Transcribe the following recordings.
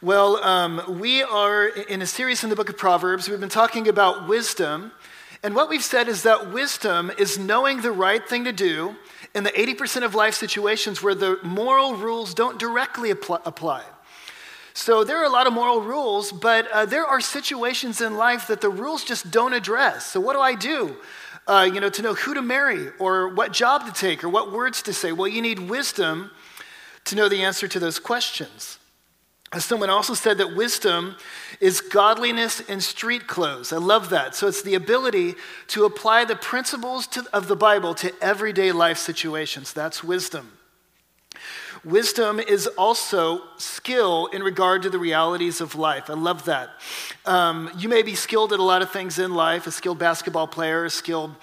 Well, um, we are in a series in the book of Proverbs. We've been talking about wisdom. And what we've said is that wisdom is knowing the right thing to do in the 80% of life situations where the moral rules don't directly apply. So there are a lot of moral rules, but uh, there are situations in life that the rules just don't address. So what do I do? Uh, you know, to know who to marry or what job to take or what words to say. Well, you need wisdom to know the answer to those questions. Someone also said that wisdom is godliness in street clothes. I love that. So it's the ability to apply the principles to, of the Bible to everyday life situations. That's wisdom. Wisdom is also skill in regard to the realities of life. I love that. Um, you may be skilled at a lot of things in life a skilled basketball player, a skilled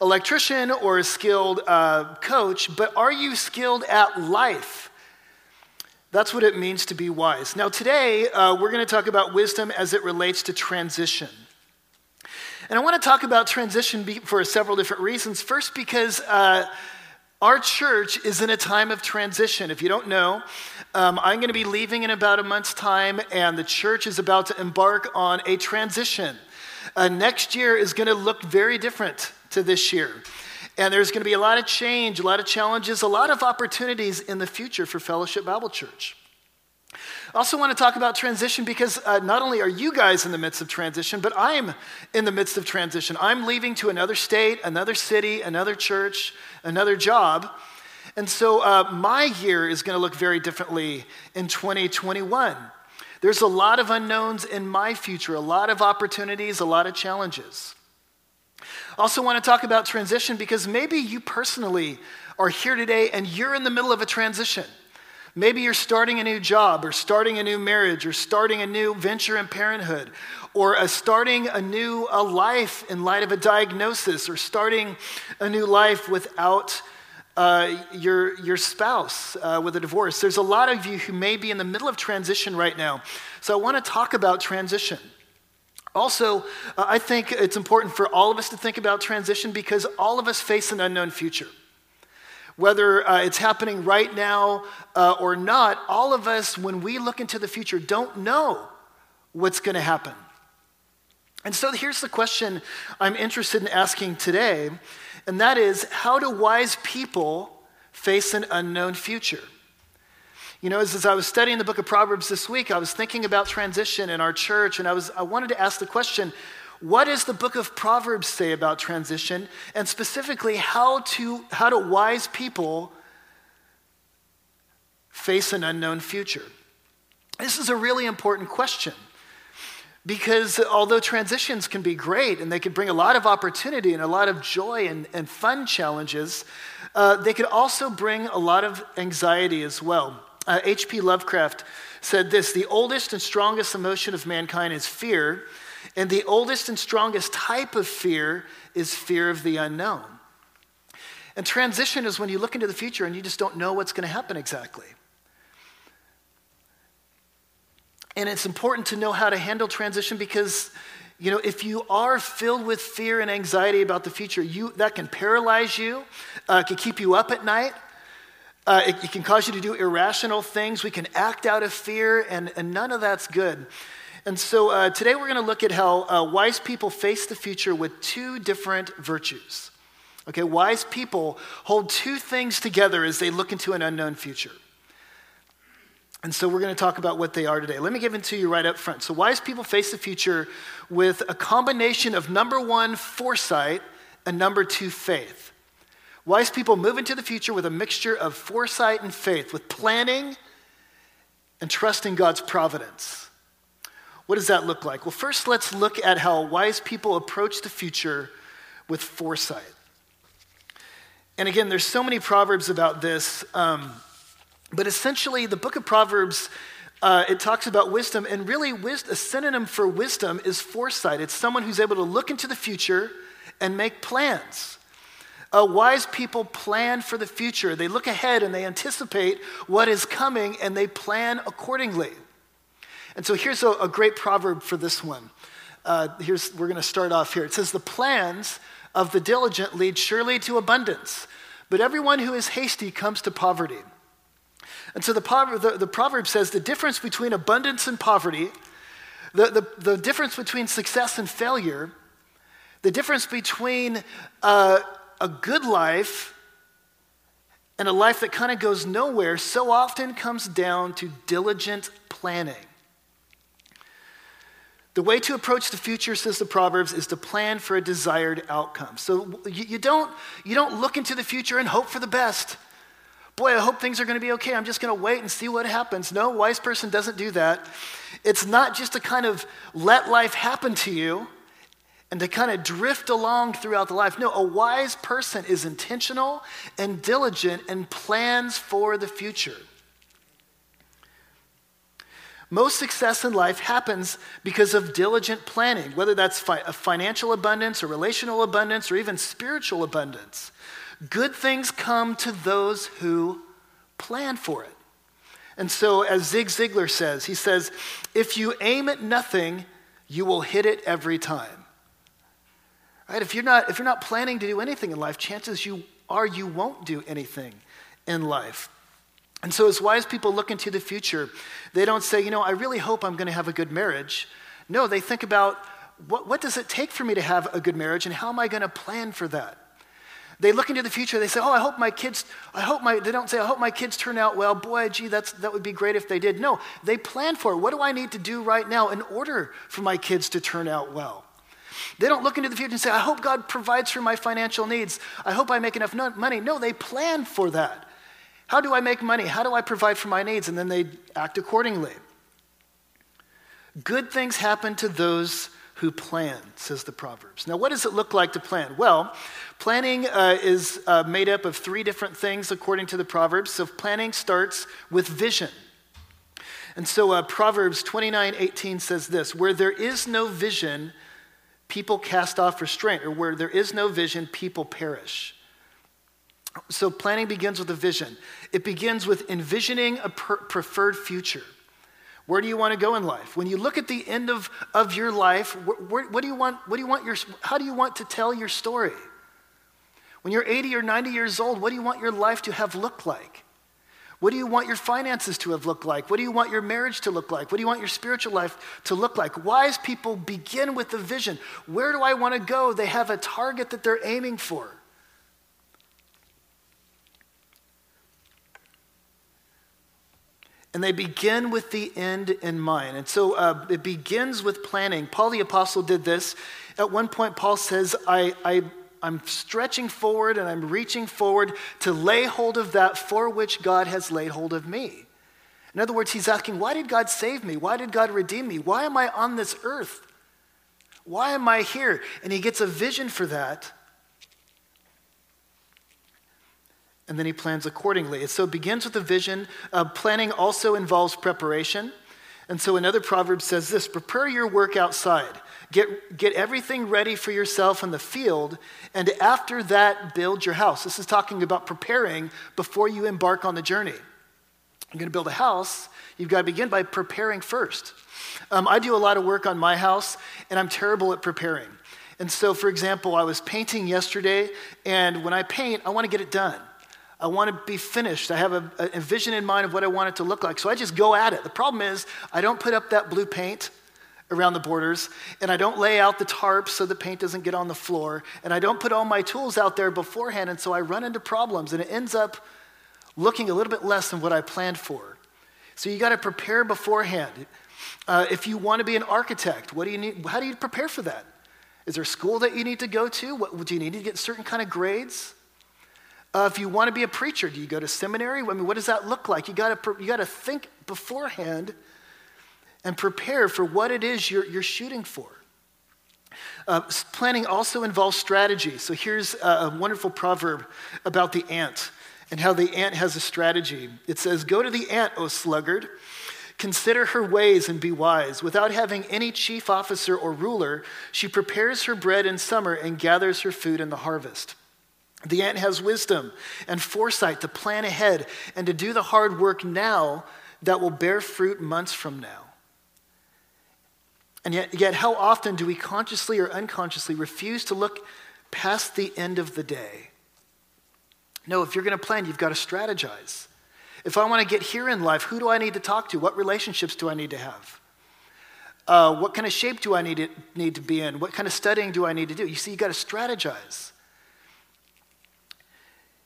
electrician, or a skilled uh, coach, but are you skilled at life? That's what it means to be wise. Now, today, uh, we're going to talk about wisdom as it relates to transition. And I want to talk about transition for several different reasons. First, because uh, our church is in a time of transition. If you don't know, um, I'm going to be leaving in about a month's time, and the church is about to embark on a transition. Uh, next year is going to look very different to this year. And there's going to be a lot of change, a lot of challenges, a lot of opportunities in the future for Fellowship Bible Church. I also want to talk about transition because uh, not only are you guys in the midst of transition, but I'm in the midst of transition. I'm leaving to another state, another city, another church, another job. And so uh, my year is going to look very differently in 2021. There's a lot of unknowns in my future, a lot of opportunities, a lot of challenges. I also, want to talk about transition because maybe you personally are here today and you're in the middle of a transition. Maybe you're starting a new job or starting a new marriage or starting a new venture in parenthood or a starting a new a life in light of a diagnosis or starting a new life without uh, your, your spouse uh, with a divorce. There's a lot of you who may be in the middle of transition right now. So I want to talk about transition. Also, uh, I think it's important for all of us to think about transition because all of us face an unknown future. Whether uh, it's happening right now uh, or not, all of us, when we look into the future, don't know what's going to happen. And so here's the question I'm interested in asking today, and that is how do wise people face an unknown future? You know, as, as, I was studying the book of Proverbs this week, I was thinking about transition in our church, and I, was, I wanted to ask the question what does the book of Proverbs say about transition? And specifically, how, to, how do wise people face an unknown future? This is a really important question because although transitions can be great and they can bring a lot of opportunity and a lot of joy and, and fun challenges, uh, they could also bring a lot of anxiety as well. H.P. Uh, Lovecraft said this The oldest and strongest emotion of mankind is fear, and the oldest and strongest type of fear is fear of the unknown. And transition is when you look into the future and you just don't know what's going to happen exactly. And it's important to know how to handle transition because, you know, if you are filled with fear and anxiety about the future, you, that can paralyze you, uh, can keep you up at night. Uh, it, it, can cause you to do irrational things. We can act out of fear, and, and none of that's good. And so uh, today we're going to look at how uh, wise people face the future with two different virtues. Okay, wise people hold two things together as they look into an unknown future. And so we're going to talk about what they are today. Let me give it to you right up front. So, wise people face the future with a combination of number one, foresight, and number two, faith. Wise people move into the future with a mixture of foresight and faith, with planning and trusting God's providence. What does that look like? Well, first, let's look at how wise people approach the future with foresight. And again, there's so many proverbs about this, um, but essentially, the book of Proverbs. Uh, it talks about wisdom, and really, a synonym for wisdom is foresight. It's someone who's able to look into the future and make plans. Uh, wise people plan for the future. They look ahead and they anticipate what is coming and they plan accordingly. And so here's a, a great proverb for this one. Uh, here's, we're going to start off here. It says, The plans of the diligent lead surely to abundance, but everyone who is hasty comes to poverty. And so the, proverb, the, the proverb says the difference between abundance and poverty, the, the, the difference between success and failure, the difference between uh, a good life and a life that kind of goes nowhere so often comes down to diligent planning. The way to approach the future, says the Proverbs, is to plan for a desired outcome. So you, you, don't, you don't look into the future and hope for the best. Boy, I hope things are going to be okay. I'm just going to wait and see what happens. No, wise person doesn't do that. It's not just to kind of let life happen to you and to kind of drift along throughout the life. No, a wise person is intentional and diligent and plans for the future. Most success in life happens because of diligent planning, whether that's fi- financial abundance or relational abundance or even spiritual abundance. Good things come to those who plan for it. And so, as Zig Ziglar says, he says, if you aim at nothing, you will hit it every time. Right? If you're not, if you're not planning to do anything in life, chances you are you won't do anything in life. And so, as wise people look into the future, they don't say, you know, I really hope I'm going to have a good marriage. No, they think about what, what does it take for me to have a good marriage and how am I going to plan for that? They look into the future, they say, oh, I hope my kids, I hope my, they don't say, I hope my kids turn out well. Boy, gee, that's, that would be great if they did. No, they plan for it. What do I need to do right now in order for my kids to turn out well? They don't look into the future and say, I hope God provides for my financial needs. I hope I make enough money. No, they plan for that. How do I make money? How do I provide for my needs? And then they act accordingly. Good things happen to those who plan, says the Proverbs. Now, what does it look like to plan? Well, planning uh, is uh, made up of three different things according to the Proverbs. So, planning starts with vision. And so, uh, Proverbs 29 18 says this Where there is no vision, people cast off restraint, or where there is no vision, people perish. So, planning begins with a vision. It begins with envisioning a per- preferred future. Where do you want to go in life? When you look at the end of, of your life, wh- wh- what, do you want, what do you want your, how do you want to tell your story? When you're 80 or 90 years old, what do you want your life to have looked like? What do you want your finances to have looked like? What do you want your marriage to look like? What do you want your spiritual life to look like? Wise people begin with a vision. Where do I want to go? They have a target that they're aiming for. And they begin with the end in mind. And so uh, it begins with planning. Paul the Apostle did this. At one point, Paul says, I, I, I'm stretching forward and I'm reaching forward to lay hold of that for which God has laid hold of me. In other words, he's asking, Why did God save me? Why did God redeem me? Why am I on this earth? Why am I here? And he gets a vision for that. and then he plans accordingly. So it begins with a vision. Uh, planning also involves preparation. And so another proverb says this prepare your work outside. Get, get everything ready for yourself in the field, and after that, build your house. This is talking about preparing before you embark on the journey. You're going to build a house, you've got to begin by preparing first. Um, I do a lot of work on my house, and I'm terrible at preparing. And so, for example, I was painting yesterday, and when I paint, I want to get it done. I want to be finished. I have a, a, vision in mind of what I want it to look like. So I just go at it. The problem is, I don't put up that blue paint around the borders, and I don't lay out the tarps so the paint doesn't get on the floor, and I don't put all my tools out there beforehand, and so I run into problems, and it ends up looking a little bit less than what I planned for. So you got to prepare beforehand. Uh, if you want to be an architect, what do you need? How do you prepare for that? Is there a school that you need to go to? What, do you need to get certain kind of grades? Uh, if you want to be a preacher, do you go to seminary? I mean, what does that look like? You got to you got to think beforehand and prepare for what it is you're, you're shooting for. Uh, planning also involves strategy. So here's a, a wonderful proverb about the ant and how the ant has a strategy. It says, "Go to the ant, O sluggard." Consider her ways and be wise. Without having any chief officer or ruler, she prepares her bread in summer and gathers her food in the harvest. The ant has wisdom and foresight to plan ahead and to do the hard work now that will bear fruit months from now. And yet, yet, how often do we consciously or unconsciously refuse to look past the end of the day? No, if you're going to plan, you've got to strategize. If I want to get here in life, who do I need to talk to? What relationships do I need to have? Uh, what kind of shape do I need to, need to be in? What kind of studying do I need to do? You see, you've got to strategize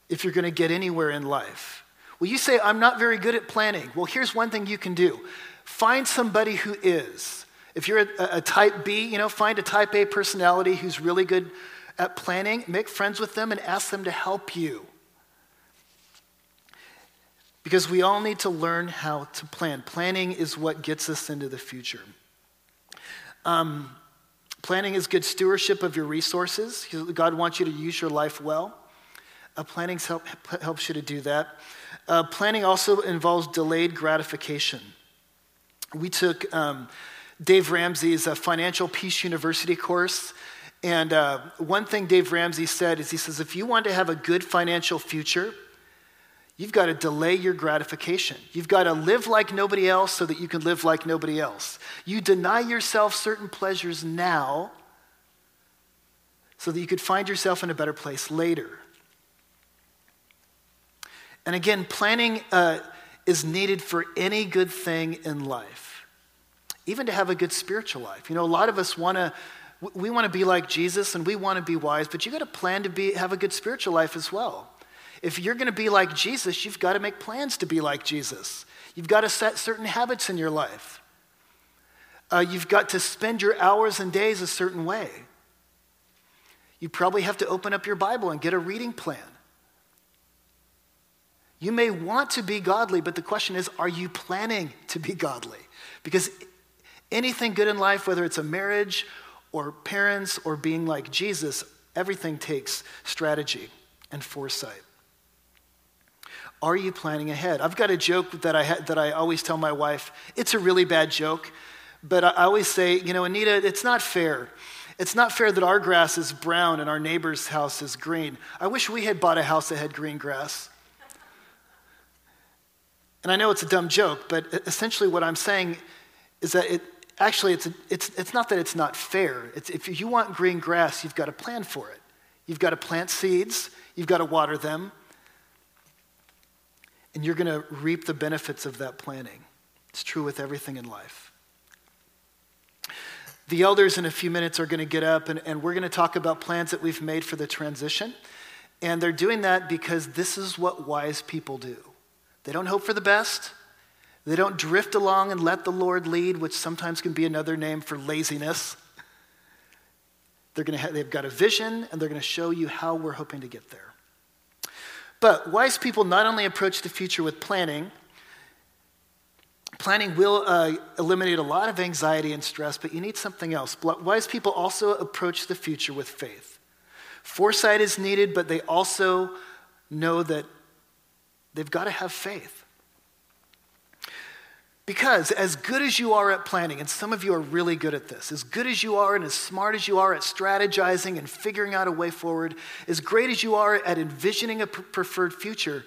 if you're going to get anywhere in life. Well, you say, I'm not very good at planning. Well, here's one thing you can do find somebody who is. If you're a, a type B, you know, find a type A personality who's really good at planning, make friends with them, and ask them to help you. Because we all need to learn how to plan. Planning is what gets us into the future. Um, planning is good stewardship of your resources. God wants you to use your life well. Uh, planning help, helps you to do that. Uh, planning also involves delayed gratification. We took um, Dave Ramsey's Financial Peace University course. And uh, one thing Dave Ramsey said is he says, if you want to have a good financial future, You've got to delay your gratification. You've got to live like nobody else so that you can live like nobody else. You deny yourself certain pleasures now so that you could find yourself in a better place later. And again, planning uh, is needed for any good thing in life, even to have a good spiritual life. You know, a lot of us want to. We want to be like Jesus and we want to be wise, but you got to plan to be, have a good spiritual life as well. If you're going to be like Jesus, you've got to make plans to be like Jesus. You've got to set certain habits in your life. Uh, you've got to spend your hours and days a certain way. You probably have to open up your Bible and get a reading plan. You may want to be godly, but the question is are you planning to be godly? Because anything good in life, whether it's a marriage or parents or being like Jesus, everything takes strategy and foresight. Are you planning ahead? I've got a joke that I, ha- that I always tell my wife. It's a really bad joke, but I always say, you know, Anita, it's not fair. It's not fair that our grass is brown and our neighbor's house is green. I wish we had bought a house that had green grass. And I know it's a dumb joke, but essentially what I'm saying is that it actually it's, it's, it's not that it's not fair. It's, if you want green grass, you've got to plan for it. You've got to plant seeds, you've got to water them, and you're going to reap the benefits of that planning. It's true with everything in life. The elders in a few minutes are going to get up and, and we're going to talk about plans that we've made for the transition. And they're doing that because this is what wise people do. They don't hope for the best. They don't drift along and let the Lord lead, which sometimes can be another name for laziness. They're to have, they've got a vision and they're going to show you how we're hoping to get there. But wise people not only approach the future with planning, planning will uh, eliminate a lot of anxiety and stress, but you need something else. Wise people also approach the future with faith. Foresight is needed, but they also know that they've got to have faith. Because as good as you are at planning, and some of you are really good at this, as good as you are and as smart as you are at strategizing and figuring out a way forward, as great as you are at envisioning a preferred future,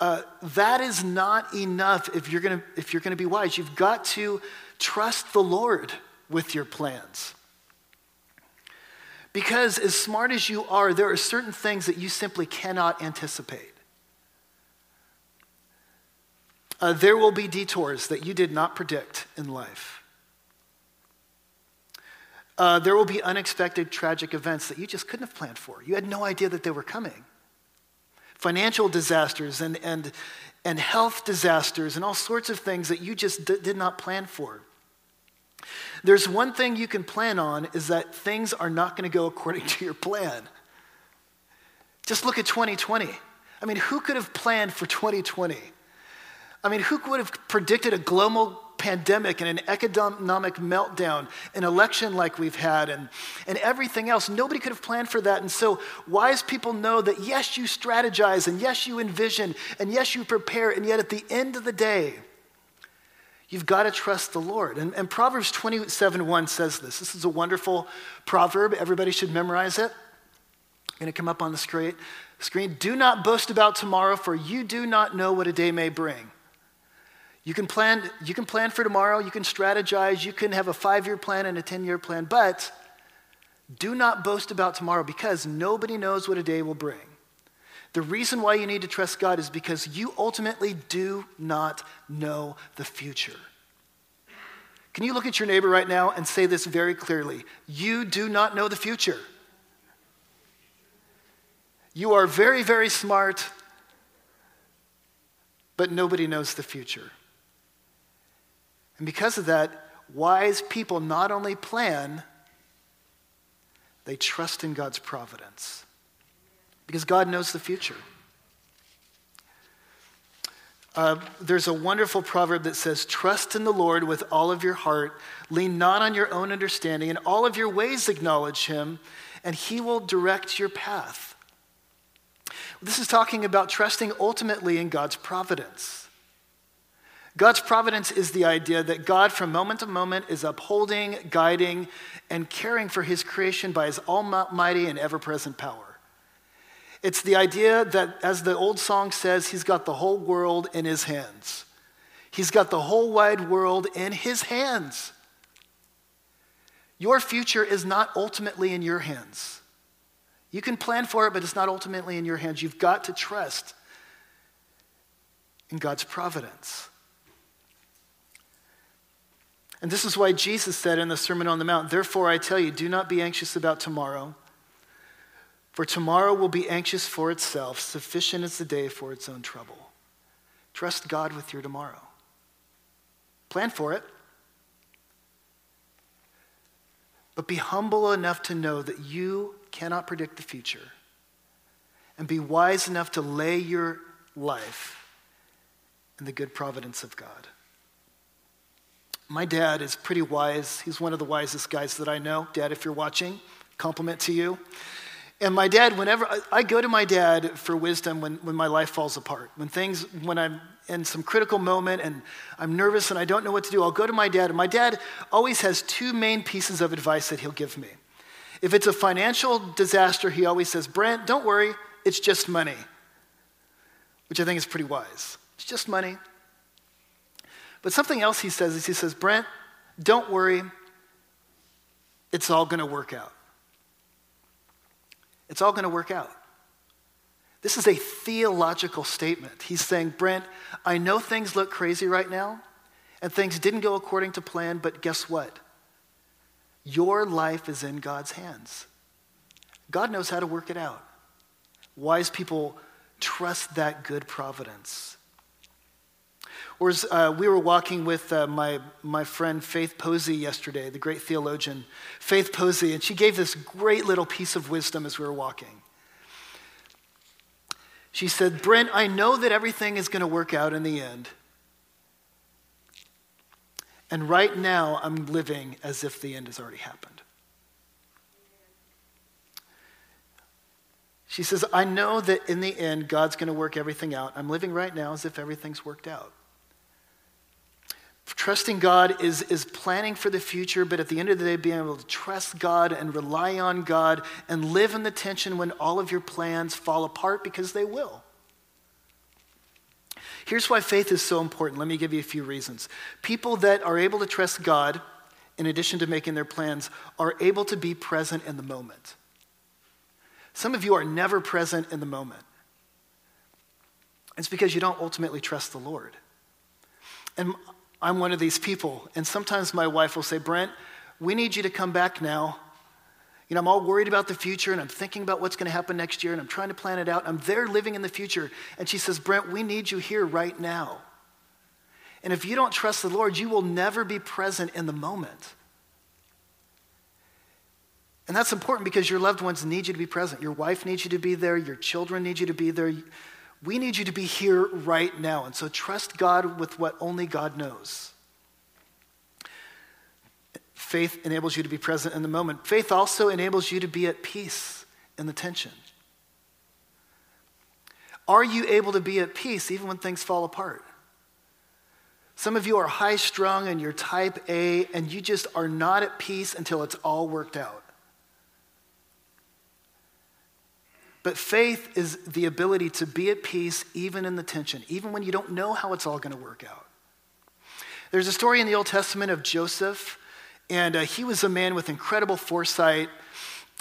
uh, that is not enough if you're going if you're going to be wise. You've got to trust the Lord with your plans. Because as smart as you are, there are certain things that you simply cannot anticipate. Uh, there will be detours that you did not predict in life. Uh, there will be unexpected tragic events that you just couldn't have planned for. You had no idea that they were coming. Financial disasters and, and, and health disasters and all sorts of things that you just d- did not plan for. There's one thing you can plan on is that things are not going to go according to your plan. Just look at 2020. I mean, who could have planned for 2020? I mean, who would have predicted a global pandemic and an economic meltdown, an election like we've had, and, and everything else? Nobody could have planned for that. And so, wise people know that yes, you strategize, and yes, you envision, and yes, you prepare, and yet at the end of the day, You've got to trust the Lord. And, and Proverbs 27 1 says this. This is a wonderful proverb. Everybody should memorize it. Going to come up on the screen. screen. Do not boast about tomorrow, for you do not know what a day may bring. You can plan, you can plan for tomorrow, you can strategize, you can have a five year plan and a 10 year plan, but do not boast about tomorrow because nobody knows what a day will bring. The reason why you need to trust God is because you ultimately do not know the future. Can you look at your neighbor right now and say this very clearly? You do not know the future. You are very, very smart, but nobody knows the future. And because of that, wise people not only plan, they trust in God's providence. Because God knows the future. Uh, there's a wonderful proverb that says, Trust in the Lord with all of your heart, lean not on your own understanding, in all of your ways acknowledge him, and he will direct your path. This is talking about trusting ultimately in God's providence. God's providence is the idea that God, from moment to moment, is upholding, guiding, and caring for his creation by his almighty and ever present power. It's the idea that, as the old song says, he's got the whole world in his hands. He's got the whole wide world in his hands. Your future is not ultimately in your hands. You can plan for it, but it's not ultimately in your hands. You've got to trust in God's providence. And this is why Jesus said in the Sermon on the Mount, Therefore I tell you, do not be anxious about tomorrow, for tomorrow will be anxious for itself. Sufficient is the day for its own trouble. Trust God with your tomorrow. Plan for it. But be humble enough to know that you cannot predict the future. And be wise enough to lay your life in the good providence of God. My dad is pretty wise. He's one of the wisest guys that I know. Dad, if you're watching, compliment to you. And my dad, whenever I, go to my dad for wisdom when, when my life falls apart, when things, when I'm in some critical moment and I'm nervous and I don't know what to do, I'll go to my dad. And my dad always has two main pieces of advice that he'll give me. If it's a financial disaster, he always says, Brent, don't worry, it's just money, which I think is pretty wise. It's just money. But something else he says is he says, Brent, don't worry, it's all going to work out. It's all going to work out. This is a theological statement. He's saying, Brent, I know things look crazy right now, and things didn't go according to plan, but guess what? Your life is in God's hands. God knows how to work it out. Wise people trust that good providence. Whereas uh, we were walking with uh, my, my friend Faith Posey yesterday, the great theologian, Faith Posey, and she gave this great little piece of wisdom as we were walking. She said, Brent, I know that everything is going to work out in the end. And right now, I'm living as if the end has already happened. She says, I know that in the end, God's going to work everything out. I'm living right now as if everything's worked out. Trusting God is, is planning for the future, but at the end of the day, being able to trust God and rely on God and live in the tension when all of your plans fall apart because they will. Here's why faith is so important. Let me give you a few reasons. People that are able to trust God, in addition to making their plans, are able to be present in the moment. Some of you are never present in the moment. It's because you don't ultimately trust the Lord. And I'm one of these people. And sometimes my wife will say, Brent, we need you to come back now. You know, I'm all worried about the future and I'm thinking about what's going to happen next year and I'm trying to plan it out. I'm there living in the future. And she says, Brent, we need you here right now. And if you don't trust the Lord, you will never be present in the moment. And that's important because your loved ones need you to be present. Your wife needs you to be there. Your children need you to be there. We need you to be here right now. And so trust God with what only God knows. Faith enables you to be present in the moment. Faith also enables you to be at peace in the tension. Are you able to be at peace even when things fall apart? Some of you are high strung and you're type A, and you just are not at peace until it's all worked out. But faith is the ability to be at peace even in the tension, even when you don't know how it's all going to work out. There's a story in the Old Testament of Joseph, and uh, he was a man with incredible foresight.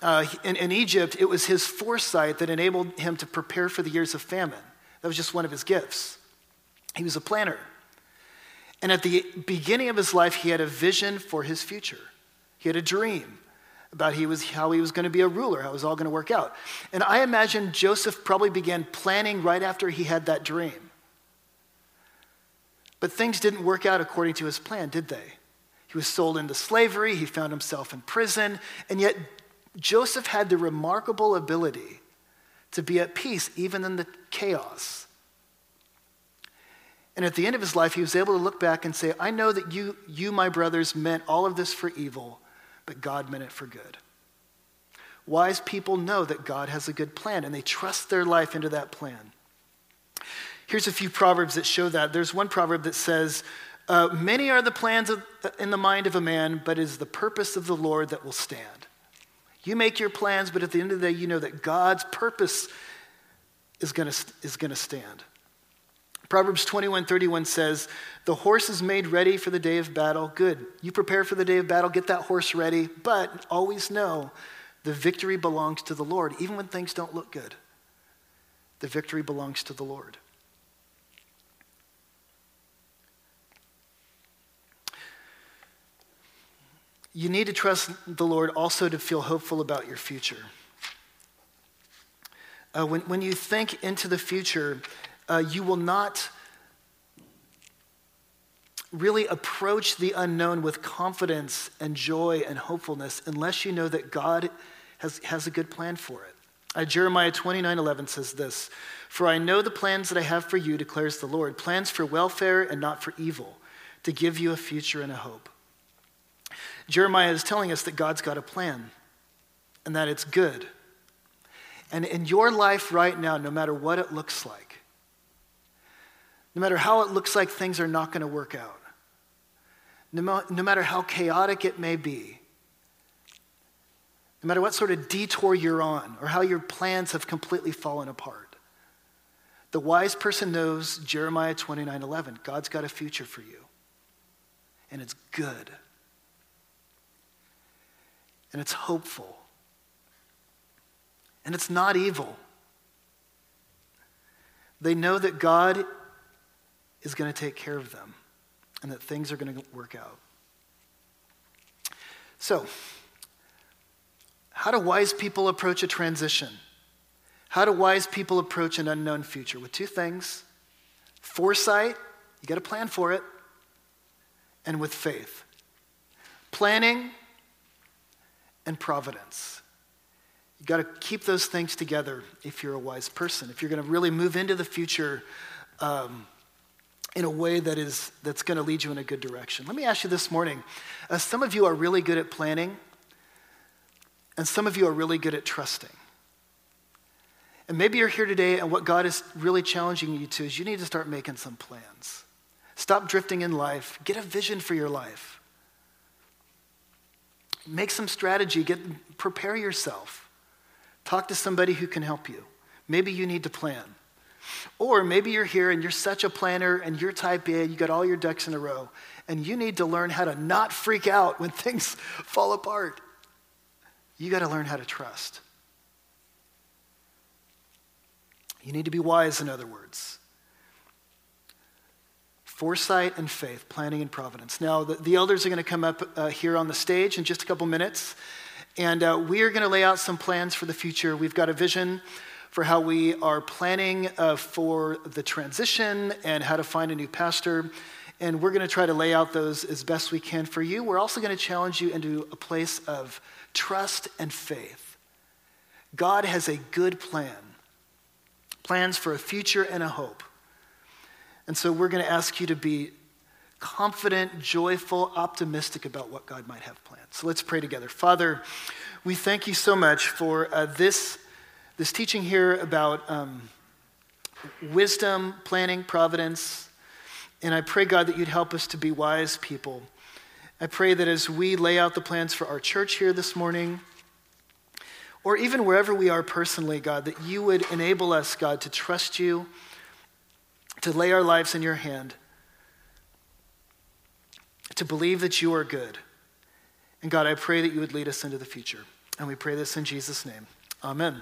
uh, in, in Egypt, it was his foresight that enabled him to prepare for the years of famine. That was just one of his gifts. He was a planner. And at the beginning of his life, he had a vision for his future. He had a dream about he was, how he was going to be a ruler, how it was all going to work out. And I imagine Joseph probably began planning right after he had that dream. But things didn't work out according to his plan, did they? He was sold into slavery, he found himself in prison, and yet Joseph had the remarkable ability to be at peace even in the chaos. And at the end of his life, he was able to look back and say, I know that you, you, my brothers, meant all of this for evil, but God meant it for good. Wise people know that God has a good plan, and they trust their life into that plan. Here's a few proverbs that show that. There's one proverb that says, uh, Many are the plans of, in the mind of a man, but it is the purpose of the Lord that will stand. You make your plans, but at the end of the day, you know that God's purpose is going is to stand. Proverbs 21 31 says, The horse is made ready for the day of battle. Good. You prepare for the day of battle, get that horse ready, but always know the victory belongs to the Lord, even when things don't look good. The victory belongs to the Lord. You need to trust the Lord also to feel hopeful about your future. Uh, when, when you think into the future, uh, you will not really approach the unknown with confidence and joy and hopefulness unless you know that God has, has a good plan for it. Uh, Jeremiah 29 11 says this For I know the plans that I have for you, declares the Lord plans for welfare and not for evil, to give you a future and a hope. Jeremiah is telling us that God's got a plan and that it's good. And in your life right now, no matter what it looks like, no matter how it looks like things are not going to work out, no, no matter how chaotic it may be, no matter what sort of detour you're on or how your plans have completely fallen apart, the wise person knows Jeremiah 29 11. God's got a future for you, and it's good and it's hopeful. And it's not evil. They know that God is going to take care of them and that things are going to work out. So, how do wise people approach a transition? How do wise people approach an unknown future? With two things foresight, you got to plan for it, and with faith. Planning, and providence. You got to keep those things together if you're a wise person. If you're going to really move into the future um, in a way that is that's going to lead you in a good direction. Let me ask you this morning: uh, Some of you are really good at planning, and some of you are really good at trusting. And maybe you're here today, and what God is really challenging you to is you need to start making some plans. Stop drifting in life. Get a vision for your life. Make some strategy, get, prepare yourself. Talk to somebody who can help you. Maybe you need to plan. Or maybe you're here and you're such a planner and you're type A, you got all your ducks in a row, and you need to learn how to not freak out when things fall apart. You got to learn how to trust. You need to be wise, in other words foresight and faith, planning and providence. Now, the, the elders are going to come up uh, here on the stage in just a couple minutes, and uh, we are going to lay out some plans for the future. We've got a vision for how we are planning uh, for the transition and how to find a new pastor. And we're going to try to lay out those as best we can for you. We're also going to challenge you into a place of trust and faith. God has a good plan, plans for a future and a hope. And so we're going to ask you to be confident, joyful, optimistic about what God might have planned. So let's pray together. Father, we thank you so much for uh, this, this teaching here about um, wisdom, planning, providence. And I pray, God, that you'd help us to be wise people. I pray that as we lay out the plans for our church here this morning, or even wherever we are personally, God, that you would enable us, God, to trust you to lay our lives in your hand, to believe that you are good. And God, I pray that you would lead us into the future. And we pray this in Jesus' name. Amen.